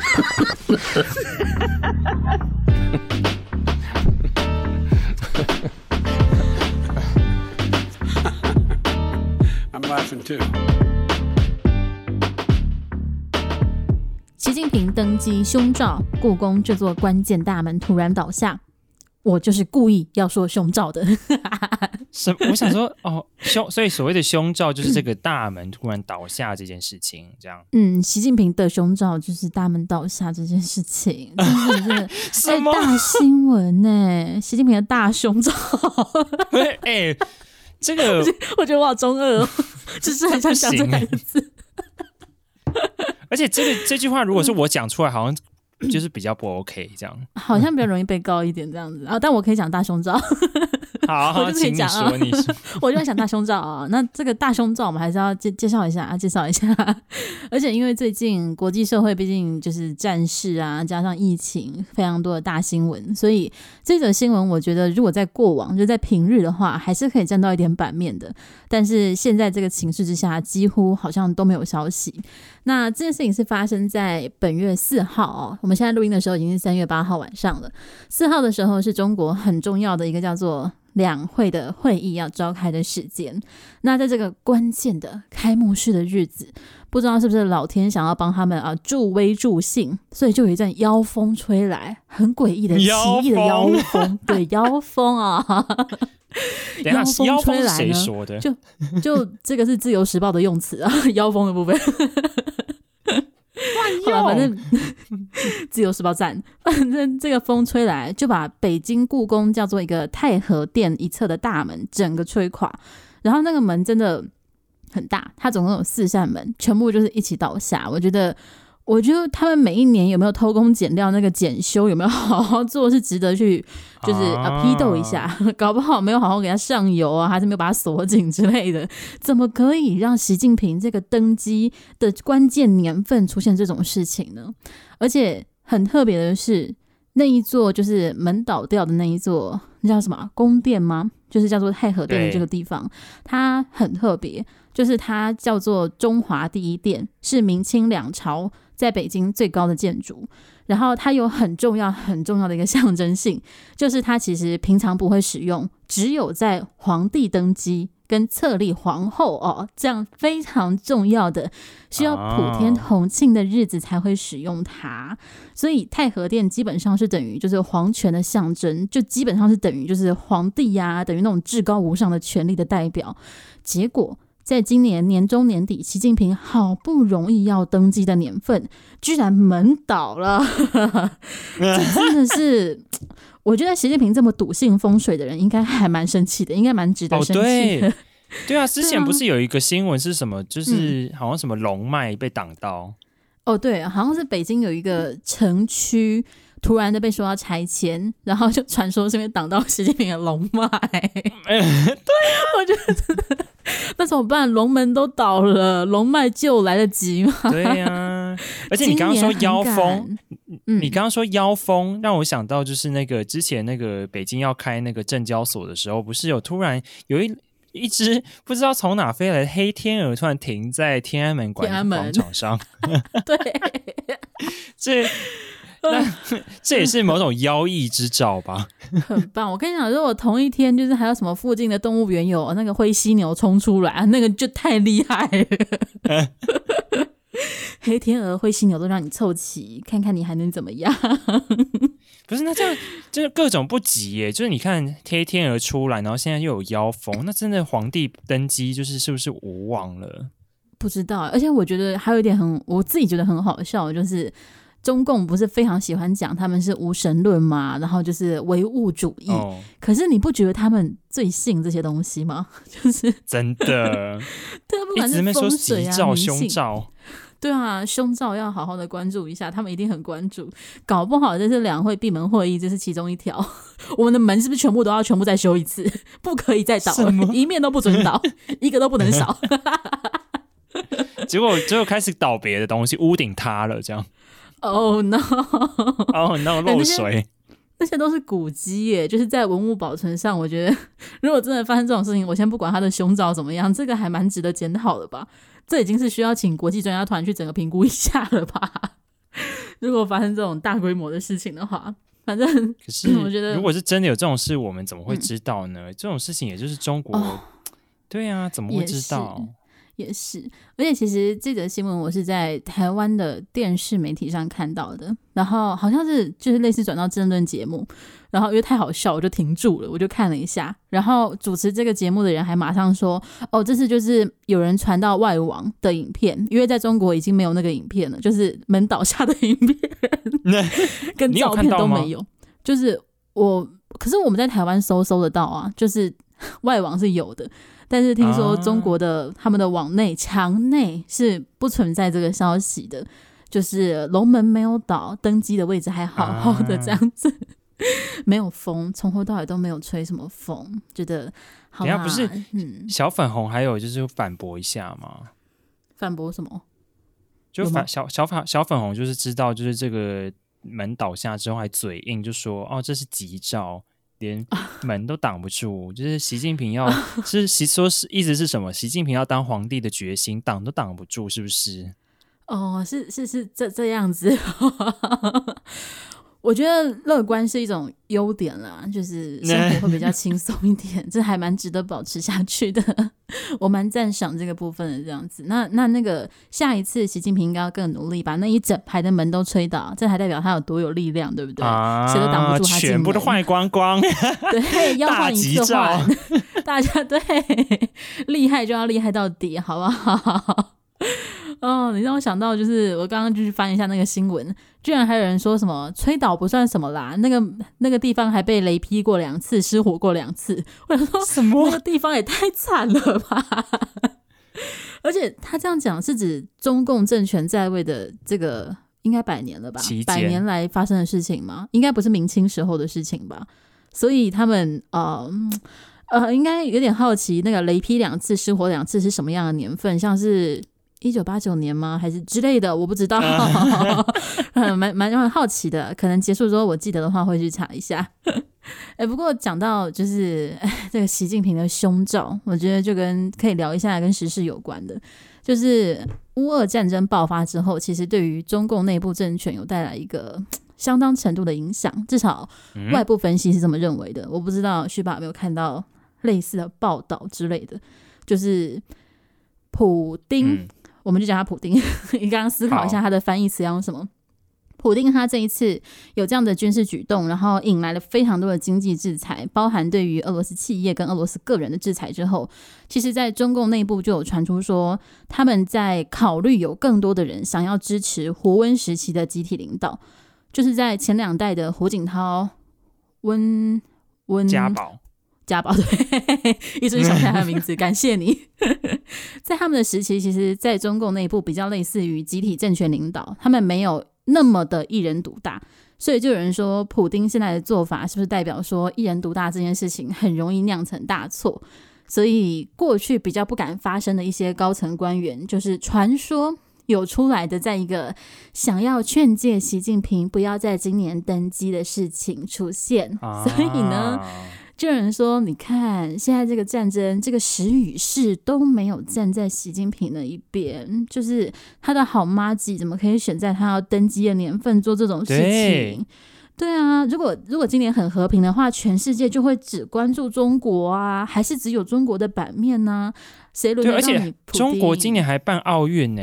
I'm laughing too. 习近平登基胸罩，故宫这座关键大门突然倒下。我就是故意要说胸罩的。什？我想说哦，胸，所以所谓的胸罩就是这个大门突然倒下这件事情，这样。嗯，习近平的胸罩就是大门倒下这件事情，真的是 大新闻呢、欸？习近平的大胸罩。哎、欸，这个我觉得我好中二哦，就是很想讲这两个字。而且这个这句话，如果是我讲出来，好像。就是比较不 OK，这样 好像比较容易被告一点这样子啊，但我可以讲大胸罩。好，好，我就可以讲啊。你说，我就在想大胸罩啊。那这个大胸罩，我们还是要介介绍一下啊，介绍一下。而且因为最近国际社会毕竟就是战事啊，加上疫情，非常多的大新闻，所以这则新闻我觉得如果在过往就在平日的话，还是可以占到一点版面的。但是现在这个情势之下，几乎好像都没有消息。那这件事情是发生在本月四号哦，我们现在录音的时候已经是三月八号晚上了。四号的时候是中国很重要的一个叫做两会的会议要召开的时间。那在这个关键的开幕式的日子，不知道是不是老天想要帮他们啊助威助兴，所以就有一阵妖风吹来，很诡异的奇异的妖风，对妖风啊。妖风吹来呢？就就这个是自由时报的用词啊，妖风的部分。好了，反正 自由时报站。反正这个风吹来，就把北京故宫叫做一个太和殿一侧的大门整个吹垮。然后那个门真的很大，它总共有四扇门，全部就是一起倒下。我觉得。我觉得他们每一年有没有偷工减料，那个检修有没有好好做，是值得去 就是啊批斗一下。搞不好没有好好给他上油啊，还是没有把它锁紧之类的，怎么可以让习近平这个登基的关键年份出现这种事情呢？而且很特别的是，那一座就是门倒掉的那一座，那叫什么宫殿吗？就是叫做太和殿的这个地方，它很特别，就是它叫做中华第一殿，是明清两朝。在北京最高的建筑，然后它有很重要、很重要的一个象征性，就是它其实平常不会使用，只有在皇帝登基跟册立皇后哦这样非常重要的需要普天同庆的日子才会使用它。所以太和殿基本上是等于就是皇权的象征，就基本上是等于就是皇帝呀、等于那种至高无上的权力的代表。结果。在今年年中年底，习近平好不容易要登基的年份，居然门倒了，这真的是，我觉得习近平这么笃信风水的人，应该还蛮生气的，应该蛮值得生气的。哦，对，对啊，之前不是有一个新闻是什么？就是好像什么龙脉被挡到。哦，对，好像是北京有一个城区。突然的被说要拆迁，然后就传说是因为挡到习近平的龙脉。对啊，我觉得 那怎么办？龙门都倒了，龙脉救来得及吗？对呀、啊，而且你刚刚说妖风，嗯、你刚刚说妖风，让我想到就是那个之前那个北京要开那个证交所的时候，不是有突然有一一只不知道从哪飞来的黑天鹅，突然停在天安门广场上。对，这。那这也是某种妖异之兆吧？很棒！我跟你讲，如果同一天就是还有什么附近的动物园有那个灰犀牛冲出来，那个就太厉害了。黑天鹅、灰犀牛都让你凑齐，看看你还能怎么样？不是，那这样就是各种不吉耶。就是你看黑天鹅出来，然后现在又有妖风，那真的皇帝登基就是是不是无望了？不知道。而且我觉得还有一点很，我自己觉得很好笑，就是。中共不是非常喜欢讲他们是无神论嘛，然后就是唯物主义。哦、可是你不觉得他们最信这些东西吗？就是真的，对啊，不管是风水啊、迷信，对啊，胸罩要好好的关注一下，他们一定很关注。搞不好这是两会闭门会议，这是其中一条。我们的门是不是全部都要全部再修一次？不可以再倒了，一面都不准倒，一个都不能少。结果最后开始倒别的东西，屋顶塌了，这样。Oh no! Oh no! 漏水，那些都是古迹耶，就是在文物保存上，我觉得如果真的发生这种事情，我先不管他的胸罩怎么样，这个还蛮值得检讨的吧？这已经是需要请国际专家团去整个评估一下了吧？如果发生这种大规模的事情的话，反正可是 我觉得，如果是真的有这种事，我们怎么会知道呢？嗯、这种事情也就是中国，哦、对啊，怎么会知道？也是，而且其实这则新闻我是在台湾的电视媒体上看到的，然后好像是就是类似转到政论节目，然后因为太好笑，我就停住了，我就看了一下，然后主持这个节目的人还马上说：“哦，这次就是有人传到外网的影片，因为在中国已经没有那个影片了，就是门倒下的影片，跟照片都没有。有就是我，可是我们在台湾搜搜得到啊，就是外网是有的。”但是听说中国的、啊、他们的网内墙内是不存在这个消息的，就是龙门没有倒，登机的位置还好好的这样子，啊、没有风，从头到尾都没有吹什么风，觉得好像不是，嗯，小粉红还有就是反驳一下嘛，反驳什么？就反小小粉小粉红就是知道就是这个门倒下之后还嘴硬，就说哦这是吉兆。连门都挡不住，就是习近平要是习说是意思是什么？习近平要当皇帝的决心挡都挡不住，是不是？哦，是是是这这样子。我觉得乐观是一种优点啦，就是 生活会比较轻松一点，这还蛮值得保持下去的。我蛮赞赏这个部分的，这样子。那那那个下一次，习近平应该要更努力，把那一整排的门都吹倒，这还代表他有多有力量，对不对？啊，谁都挡不住他，全部都坏光光。对，要换一个换，大家对厉害就要厉害到底，好不好？哦，你让我想到，就是我刚刚就去翻一下那个新闻，居然还有人说什么吹倒不算什么啦，那个那个地方还被雷劈过两次，失火过两次。我想说什么？那个地方也太惨了吧！而且他这样讲是指中共政权在位的这个应该百年了吧？百年来发生的事情吗？应该不是明清时候的事情吧？所以他们呃呃，应该有点好奇，那个雷劈两次，失火两次是什么样的年份？像是。一九八九年吗？还是之类的？我不知道，蛮蛮蛮好奇的。可能结束之后，我记得的话会去查一下。哎，不过讲到就是 这个习近平的胸罩，我觉得就跟可以聊一下跟时事有关的，就是乌俄战争爆发之后，其实对于中共内部政权有带来一个相当程度的影响，至少外部分析是这么认为的。我不知道旭爸有没有看到类似的报道之类的，就是普丁。嗯我们就讲他普丁，你刚刚思考一下他的翻译词要用什么？普丁他这一次有这样的军事举动，然后引来了非常多的经济制裁，包含对于俄罗斯企业跟俄罗斯个人的制裁之后，其实，在中共内部就有传出说，他们在考虑有更多的人想要支持胡温时期的集体领导，就是在前两代的胡锦涛、温温家宝。家宝，对，一直想不起来他的名字，感谢你。在他们的时期，其实，在中共内部比较类似于集体政权领导，他们没有那么的一人独大，所以就有人说，普丁现在的做法是不是代表说一人独大这件事情很容易酿成大错？所以过去比较不敢发声的一些高层官员，就是传说有出来的，在一个想要劝诫习近平不要在今年登基的事情出现，啊、所以呢。就有人说：“你看，现在这个战争，这个时与势都没有站在习近平的一边，就是他的好麻吉怎么可以选在他要登基的年份做这种事情？对，啊，如果如果今年很和平的话，全世界就会只关注中国啊，还是只有中国的版面呢？谁轮得到你？而且中国今年还办奥运呢。”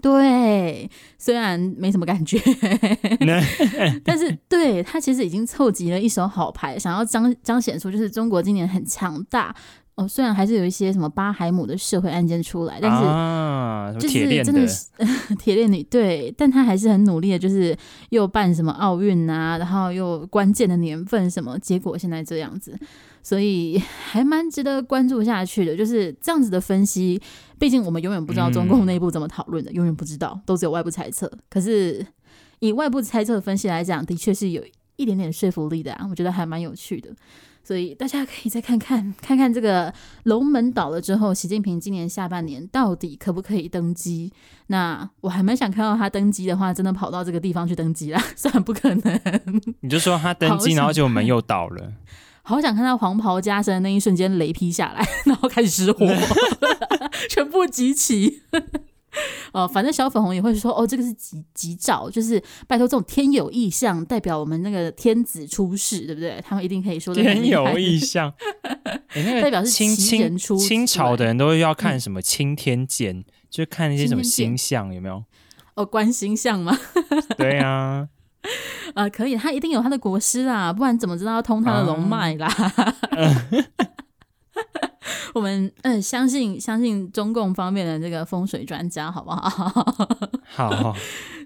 对，虽然没什么感觉，但是对他其实已经凑集了一手好牌，想要彰彰显出就是中国今年很强大哦。虽然还是有一些什么巴海姆的社会案件出来，但是就是真的是铁链 女对，但他还是很努力的，就是又办什么奥运啊，然后又关键的年份什么，结果现在这样子。所以 还蛮值得关注下去的，就是这样子的分析。毕竟我们永远不知道中共内部怎么讨论的，嗯、永远不知道，都只有外部猜测。可是以外部猜测分析来讲，的确是有一点点说服力的啊，我觉得还蛮有趣的。所以大家可以再看看，看看这个龙门倒了之后，习近平今年下半年到底可不可以登基？那我还蛮想看到他登基的话，真的跑到这个地方去登基啦，虽然不可能。你就说他登基，然后结果门又倒了。好想看到黄袍加身的那一瞬间，雷劈下来，然后开始失火，全部集齐。哦，反正小粉红也会说，哦，这个是吉吉兆，就是拜托这种天有异象，代表我们那个天子出世，对不对？他们一定可以说天有异象，欸那个、代表是清清清朝的人都要看什么青天监，就看那些什么星象有没有？哦，观星象吗？对啊，呃，可以，他一定有他的国师啦，不然怎么知道要通他的龙脉啦？嗯 我们嗯，相信相信中共方面的这个风水专家，好不好？好，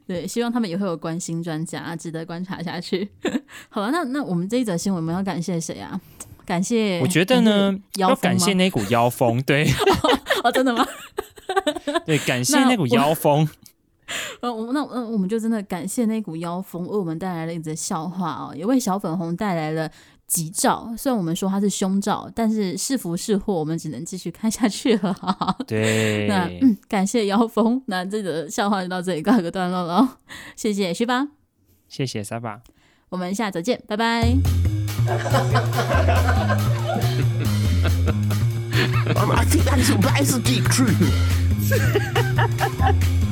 对，希望他们也会有关心专家，值得观察下去。好了，那那我们这一则新闻，我们要感谢谁啊？感谢，我觉得呢，要感谢那股妖风。对，哦，真的吗？对，感谢那股妖风。呃，我那嗯，我们就真的感谢那股妖风，为我们带来了一则笑话哦，也为小粉红带来了。吉兆，虽然我们说它是凶兆，但是是福是祸，我们只能继续看下去了。对，那嗯，感谢妖风，那这个笑话就到这里告一个段落了。谢谢旭巴，谢谢沙巴，我们下周见，拜拜。